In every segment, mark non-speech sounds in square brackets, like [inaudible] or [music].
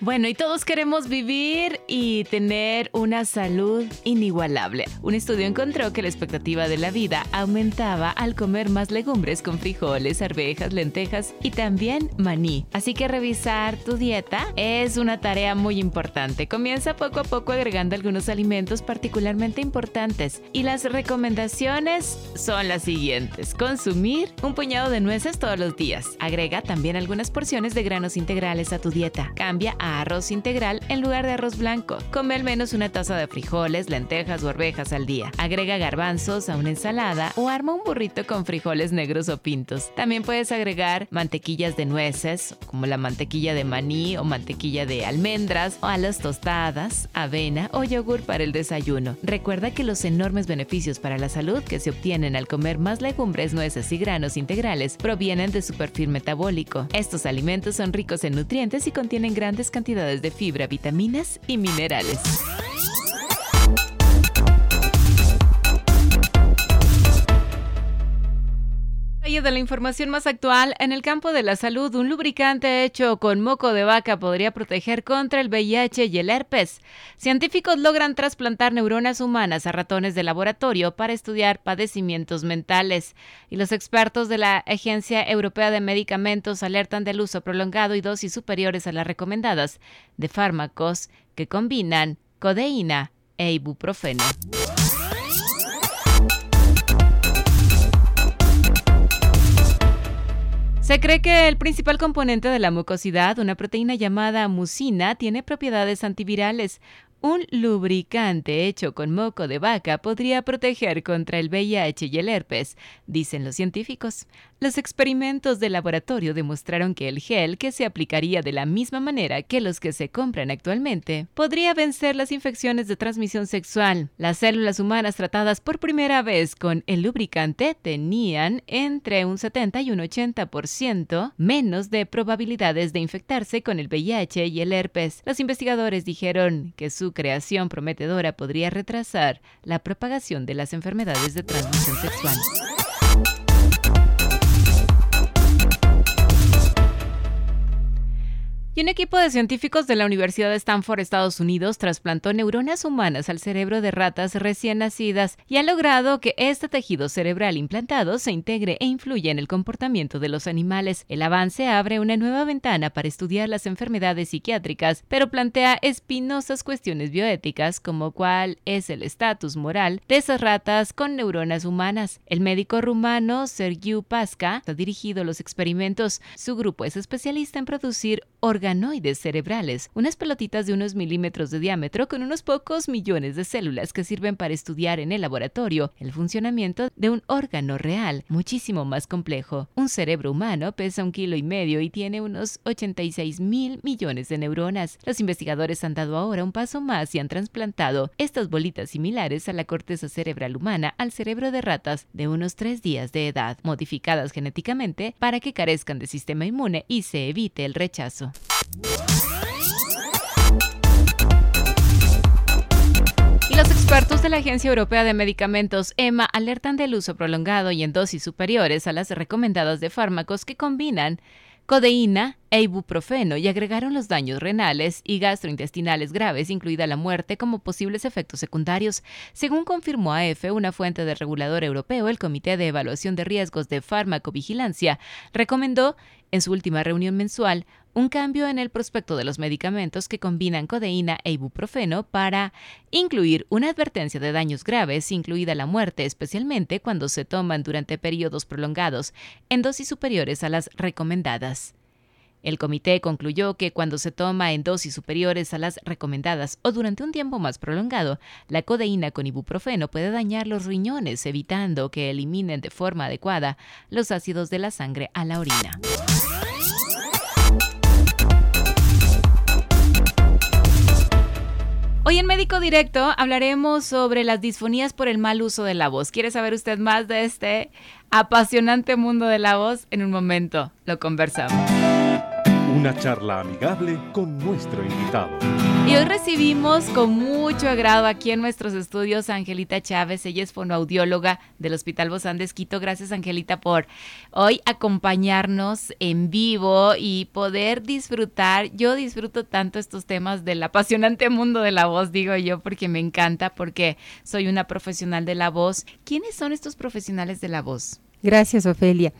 Bueno, y todos queremos vivir y tener una salud inigualable. Un estudio encontró que la expectativa de la vida aumentaba al comer más legumbres con frijoles, arvejas, lentejas y también maní. Así que revisar tu dieta es una tarea muy importante. Comienza poco a poco agregando algunos alimentos particularmente importantes y las recomendaciones son las siguientes. Consumir un puñado de nueces todos los días. Agrega también algunas porciones de granos integrales a tu dieta. Cambia arroz integral en lugar de arroz blanco. Come al menos una taza de frijoles, lentejas o arvejas al día. Agrega garbanzos a una ensalada o arma un burrito con frijoles negros o pintos. También puedes agregar mantequillas de nueces, como la mantequilla de maní o mantequilla de almendras, o a las tostadas, avena o yogur para el desayuno. Recuerda que los enormes beneficios para la salud que se obtienen al comer más legumbres, nueces y granos integrales provienen de su perfil metabólico. Estos alimentos son ricos en nutrientes y contienen grandes cantidades de fibra, vitaminas y minerales. De la información más actual, en el campo de la salud, un lubricante hecho con moco de vaca podría proteger contra el VIH y el herpes. Científicos logran trasplantar neuronas humanas a ratones de laboratorio para estudiar padecimientos mentales. Y los expertos de la Agencia Europea de Medicamentos alertan del uso prolongado y dosis superiores a las recomendadas de fármacos que combinan codeína e ibuprofeno. Se cree que el principal componente de la mucosidad, una proteína llamada mucina, tiene propiedades antivirales. Un lubricante hecho con moco de vaca podría proteger contra el VIH y el herpes, dicen los científicos. Los experimentos de laboratorio demostraron que el gel, que se aplicaría de la misma manera que los que se compran actualmente, podría vencer las infecciones de transmisión sexual. Las células humanas tratadas por primera vez con el lubricante tenían entre un 70 y un 80% menos de probabilidades de infectarse con el VIH y el herpes. Los investigadores dijeron que su creación prometedora podría retrasar la propagación de las enfermedades de transmisión sexual. Y un equipo de científicos de la Universidad de Stanford, Estados Unidos, trasplantó neuronas humanas al cerebro de ratas recién nacidas y ha logrado que este tejido cerebral implantado se integre e influya en el comportamiento de los animales. El avance abre una nueva ventana para estudiar las enfermedades psiquiátricas, pero plantea espinosas cuestiones bioéticas como cuál es el estatus moral de esas ratas con neuronas humanas. El médico rumano Sergiu Pasca ha dirigido los experimentos. Su grupo es especialista en producir organoides cerebrales, unas pelotitas de unos milímetros de diámetro con unos pocos millones de células que sirven para estudiar en el laboratorio el funcionamiento de un órgano real, muchísimo más complejo. Un cerebro humano pesa un kilo y medio y tiene unos 86 mil millones de neuronas. Los investigadores han dado ahora un paso más y han trasplantado estas bolitas similares a la corteza cerebral humana al cerebro de ratas de unos tres días de edad, modificadas genéticamente para que carezcan de sistema inmune y se evite el rechazo. Los expertos de la Agencia Europea de Medicamentos, EMA, alertan del uso prolongado y en dosis superiores a las recomendadas de fármacos que combinan codeína e ibuprofeno y agregaron los daños renales y gastrointestinales graves, incluida la muerte, como posibles efectos secundarios. Según confirmó AF, una fuente del regulador europeo, el Comité de Evaluación de Riesgos de Farmacovigilancia recomendó en su última reunión mensual un cambio en el prospecto de los medicamentos que combinan codeína e ibuprofeno para incluir una advertencia de daños graves, incluida la muerte, especialmente cuando se toman durante periodos prolongados en dosis superiores a las recomendadas. El comité concluyó que cuando se toma en dosis superiores a las recomendadas o durante un tiempo más prolongado, la codeína con ibuprofeno puede dañar los riñones, evitando que eliminen de forma adecuada los ácidos de la sangre a la orina. Hoy en Médico Directo hablaremos sobre las disfonías por el mal uso de la voz. ¿Quiere saber usted más de este apasionante mundo de la voz? En un momento lo conversamos. Una charla amigable con nuestro invitado. Y hoy recibimos con mucho agrado aquí en nuestros estudios a Angelita Chávez. Ella es fonoaudióloga del Hospital Bozán de Esquito. Gracias, Angelita, por hoy acompañarnos en vivo y poder disfrutar. Yo disfruto tanto estos temas del apasionante mundo de la voz, digo yo, porque me encanta, porque soy una profesional de la voz. ¿Quiénes son estos profesionales de la voz? Gracias, Ofelia.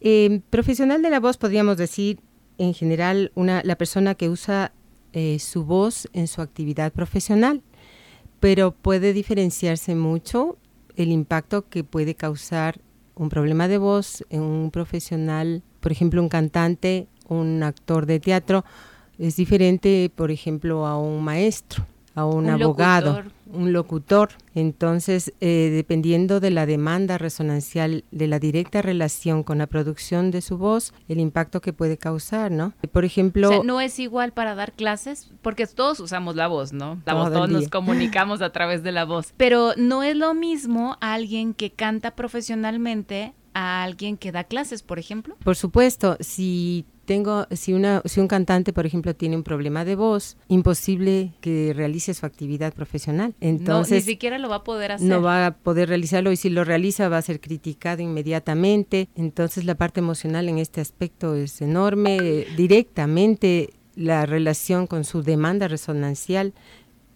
Eh, profesional de la voz podríamos decir en general una, la persona que usa eh, su voz en su actividad profesional, pero puede diferenciarse mucho el impacto que puede causar un problema de voz en un profesional, por ejemplo, un cantante, un actor de teatro, es diferente, por ejemplo, a un maestro a un, abogado, un locutor. Entonces, eh, dependiendo de la demanda resonancial, de la directa relación con la producción de su voz, el impacto que puede causar, ¿no? Por ejemplo... no es igual para dar clases, porque todos usamos la voz, ¿no? La voz, todos nos comunicamos a través de la voz. Pero no es lo mismo alguien que canta profesionalmente a alguien que da clases, por ejemplo. Por supuesto, si tengo, si, una, si un cantante, por ejemplo, tiene un problema de voz, imposible que realice su actividad profesional. Entonces, no, ni siquiera lo va a poder hacer. No va a poder realizarlo y si lo realiza va a ser criticado inmediatamente. Entonces, la parte emocional en este aspecto es enorme. Directamente la relación con su demanda resonancial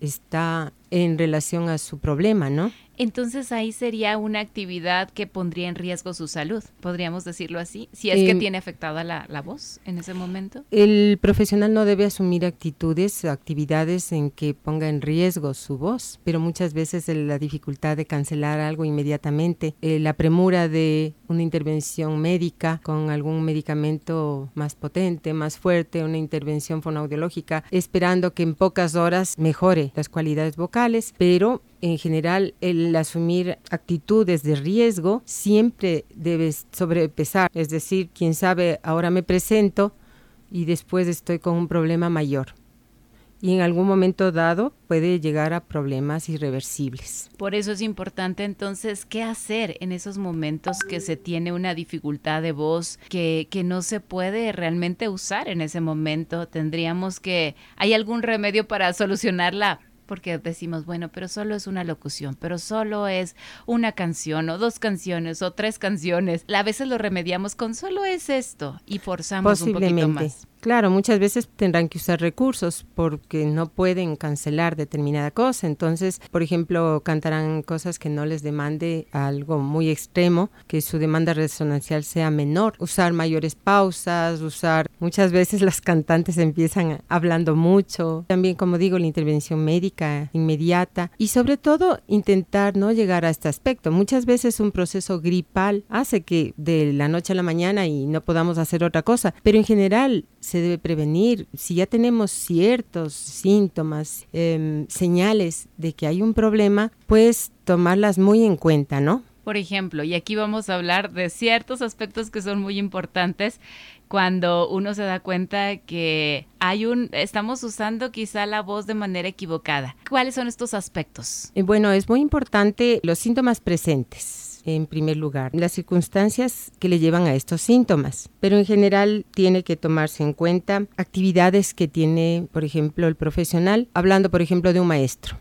está en relación a su problema, ¿no? Entonces ahí sería una actividad que pondría en riesgo su salud, podríamos decirlo así, si es que em, tiene afectada la, la, voz en ese momento. El profesional no debe asumir actitudes, actividades en que ponga en riesgo su voz, pero muchas veces la dificultad de cancelar algo inmediatamente, eh, la premura de una intervención médica con algún medicamento más potente, más fuerte, una intervención fonoaudiológica, esperando que en pocas horas mejore las cualidades vocales, pero en general el asumir actitudes de riesgo siempre debe sobrepesar, es decir, quién sabe, ahora me presento y después estoy con un problema mayor. Y en algún momento dado puede llegar a problemas irreversibles. Por eso es importante entonces qué hacer en esos momentos que se tiene una dificultad de voz que, que no se puede realmente usar en ese momento. Tendríamos que, ¿hay algún remedio para solucionarla? Porque decimos, bueno, pero solo es una locución, pero solo es una canción o dos canciones o tres canciones. A veces lo remediamos con solo es esto y forzamos un poquito más. Claro, muchas veces tendrán que usar recursos porque no pueden cancelar determinada cosa. Entonces, por ejemplo, cantarán cosas que no les demande algo muy extremo, que su demanda resonancial sea menor. Usar mayores pausas, usar... Muchas veces las cantantes empiezan hablando mucho. También, como digo, la intervención médica inmediata. Y sobre todo, intentar no llegar a este aspecto. Muchas veces un proceso gripal hace que de la noche a la mañana y no podamos hacer otra cosa. Pero en general, se debe prevenir. Si ya tenemos ciertos síntomas, em, señales de que hay un problema, pues tomarlas muy en cuenta, ¿no? Por ejemplo, y aquí vamos a hablar de ciertos aspectos que son muy importantes cuando uno se da cuenta que hay un estamos usando quizá la voz de manera equivocada. ¿Cuáles son estos aspectos? Eh, bueno, es muy importante los síntomas presentes en primer lugar, las circunstancias que le llevan a estos síntomas. Pero en general tiene que tomarse en cuenta actividades que tiene, por ejemplo, el profesional, hablando, por ejemplo, de un maestro.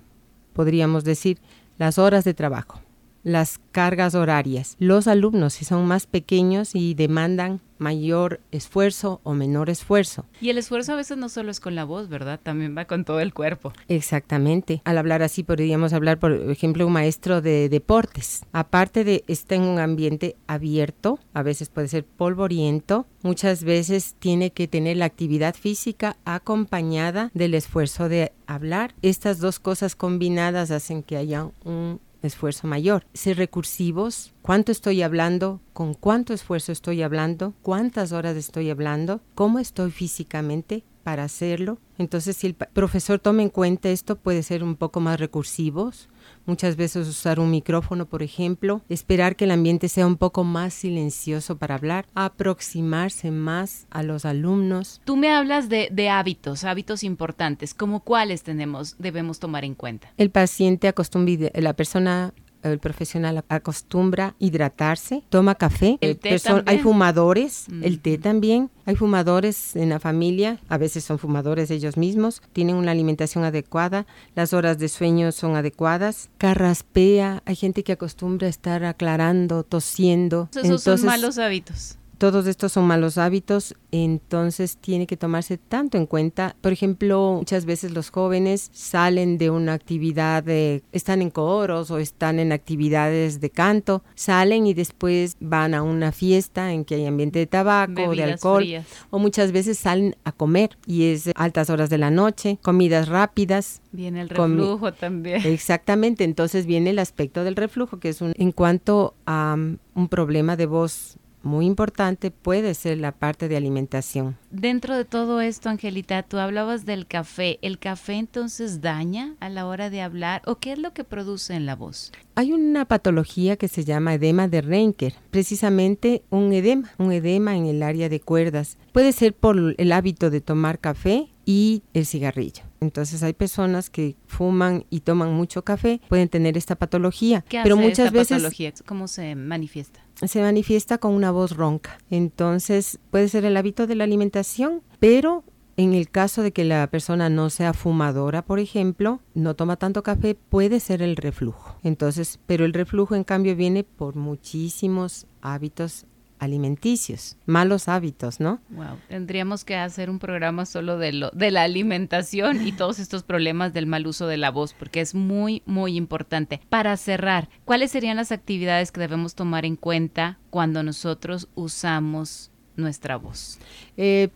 Podríamos decir las horas de trabajo, las cargas horarias. Los alumnos, si son más pequeños y demandan mayor esfuerzo o menor esfuerzo. Y el esfuerzo a veces no solo es con la voz, ¿verdad? También va con todo el cuerpo. Exactamente. Al hablar así podríamos hablar, por ejemplo, un maestro de deportes. Aparte de estar en un ambiente abierto, a veces puede ser polvoriento, muchas veces tiene que tener la actividad física acompañada del esfuerzo de hablar. Estas dos cosas combinadas hacen que haya un esfuerzo mayor. Ser recursivos, cuánto estoy hablando, con cuánto esfuerzo estoy hablando, cuántas horas estoy hablando, cómo estoy físicamente, para hacerlo. Entonces, si el profesor toma en cuenta esto, puede ser un poco más recursivos. Muchas veces usar un micrófono, por ejemplo, esperar que el ambiente sea un poco más silencioso para hablar, aproximarse más a los alumnos. Tú me hablas de, de hábitos, hábitos importantes, como cuáles tenemos, debemos tomar en cuenta. El paciente acostumbra, la persona el profesional acostumbra hidratarse, toma café, el té hay fumadores, el té también, hay fumadores en la familia, a veces son fumadores ellos mismos, tienen una alimentación adecuada, las horas de sueño son adecuadas, carraspea, hay gente que acostumbra a estar aclarando, tosiendo. Esos Entonces, son malos hábitos todos estos son malos hábitos, entonces tiene que tomarse tanto en cuenta. Por ejemplo, muchas veces los jóvenes salen de una actividad, de, están en coros o están en actividades de canto, salen y después van a una fiesta en que hay ambiente de tabaco de alcohol, o muchas veces salen a comer y es altas horas de la noche, comidas rápidas. Viene el reflujo también. Exactamente, entonces viene el aspecto del reflujo, que es un, en cuanto a um, un problema de voz muy importante puede ser la parte de alimentación. Dentro de todo esto, Angelita, tú hablabas del café. ¿El café entonces daña a la hora de hablar o qué es lo que produce en la voz? Hay una patología que se llama edema de Renker, precisamente un edema, un edema en el área de cuerdas. Puede ser por el hábito de tomar café y el cigarrillo. Entonces hay personas que fuman y toman mucho café, pueden tener esta patología. ¿Qué pero hace muchas esta veces patología? ¿Cómo se manifiesta? Se manifiesta con una voz ronca. Entonces puede ser el hábito de la alimentación, pero en el caso de que la persona no sea fumadora, por ejemplo, no toma tanto café, puede ser el reflujo. Entonces, pero el reflujo en cambio viene por muchísimos hábitos alimenticios, malos hábitos, ¿no? Wow, tendríamos que hacer un programa solo de lo de la alimentación y todos estos problemas del mal uso de la voz, porque es muy muy importante. Para cerrar, ¿cuáles serían las actividades que debemos tomar en cuenta cuando nosotros usamos nuestra voz? Eh,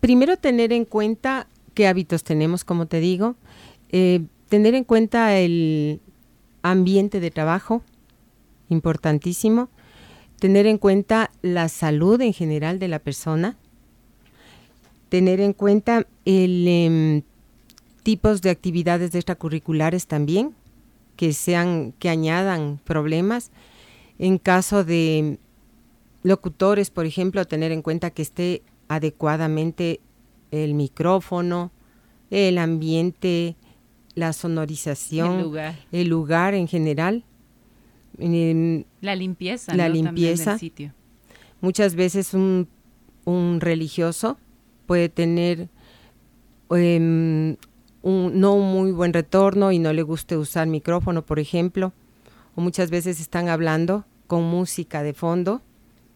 primero tener en cuenta qué hábitos tenemos, como te digo, eh, tener en cuenta el ambiente de trabajo, importantísimo tener en cuenta la salud en general de la persona, tener en cuenta el em, tipos de actividades extracurriculares también, que sean, que añadan problemas. En caso de locutores, por ejemplo, tener en cuenta que esté adecuadamente el micrófono, el ambiente, la sonorización, el lugar en general la limpieza. La limpieza. sitio. Muchas veces un, religioso puede tener em, un, no un muy buen retorno y no le guste usar micrófono, por ejemplo, o muchas veces están hablando con música de fondo,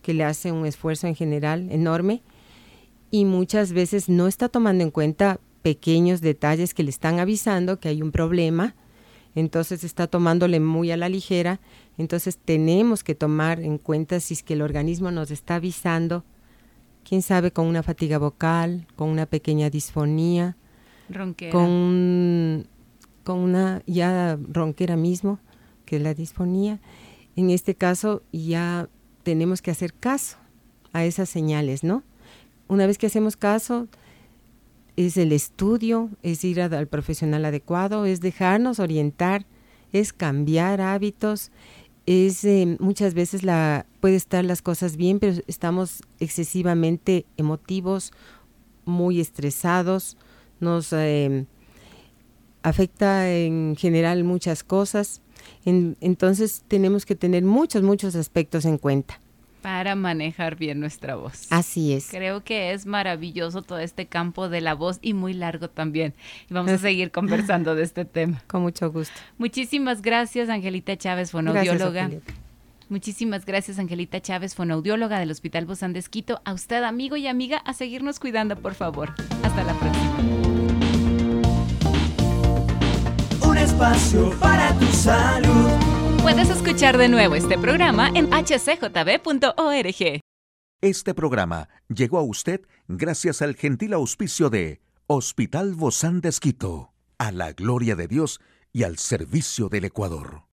que le hace un esfuerzo en general enorme, y muchas veces no está tomando en cuenta pequeños detalles que le están avisando que hay un problema, entonces está tomándole muy a la ligera entonces tenemos que tomar en cuenta si es que el organismo nos está avisando, quién sabe, con una fatiga vocal, con una pequeña disfonía, con, con una ya ronquera mismo, que es la disfonía. En este caso ya tenemos que hacer caso a esas señales, ¿no? Una vez que hacemos caso, es el estudio, es ir al profesional adecuado, es dejarnos orientar, es cambiar hábitos, es eh, muchas veces la puede estar las cosas bien, pero estamos excesivamente emotivos, muy estresados, nos eh, afecta en general muchas cosas. entonces tenemos que tener muchos, muchos aspectos en cuenta para manejar bien nuestra voz. Así es. Creo que es maravilloso todo este campo de la voz y muy largo también. Y vamos a seguir conversando de este tema. [laughs] Con mucho gusto. Muchísimas gracias, Angelita Chávez, fonoaudióloga. Muchísimas gracias, Angelita Chávez, fonoaudióloga del Hospital Bozán de Esquito. A usted, amigo y amiga, a seguirnos cuidando, por favor. Hasta la próxima. Un espacio para tu salud. Puedes escuchar de nuevo este programa en hcjb.org. Este programa llegó a usted gracias al gentil auspicio de Hospital Bozán de Esquito, a la gloria de Dios y al servicio del Ecuador.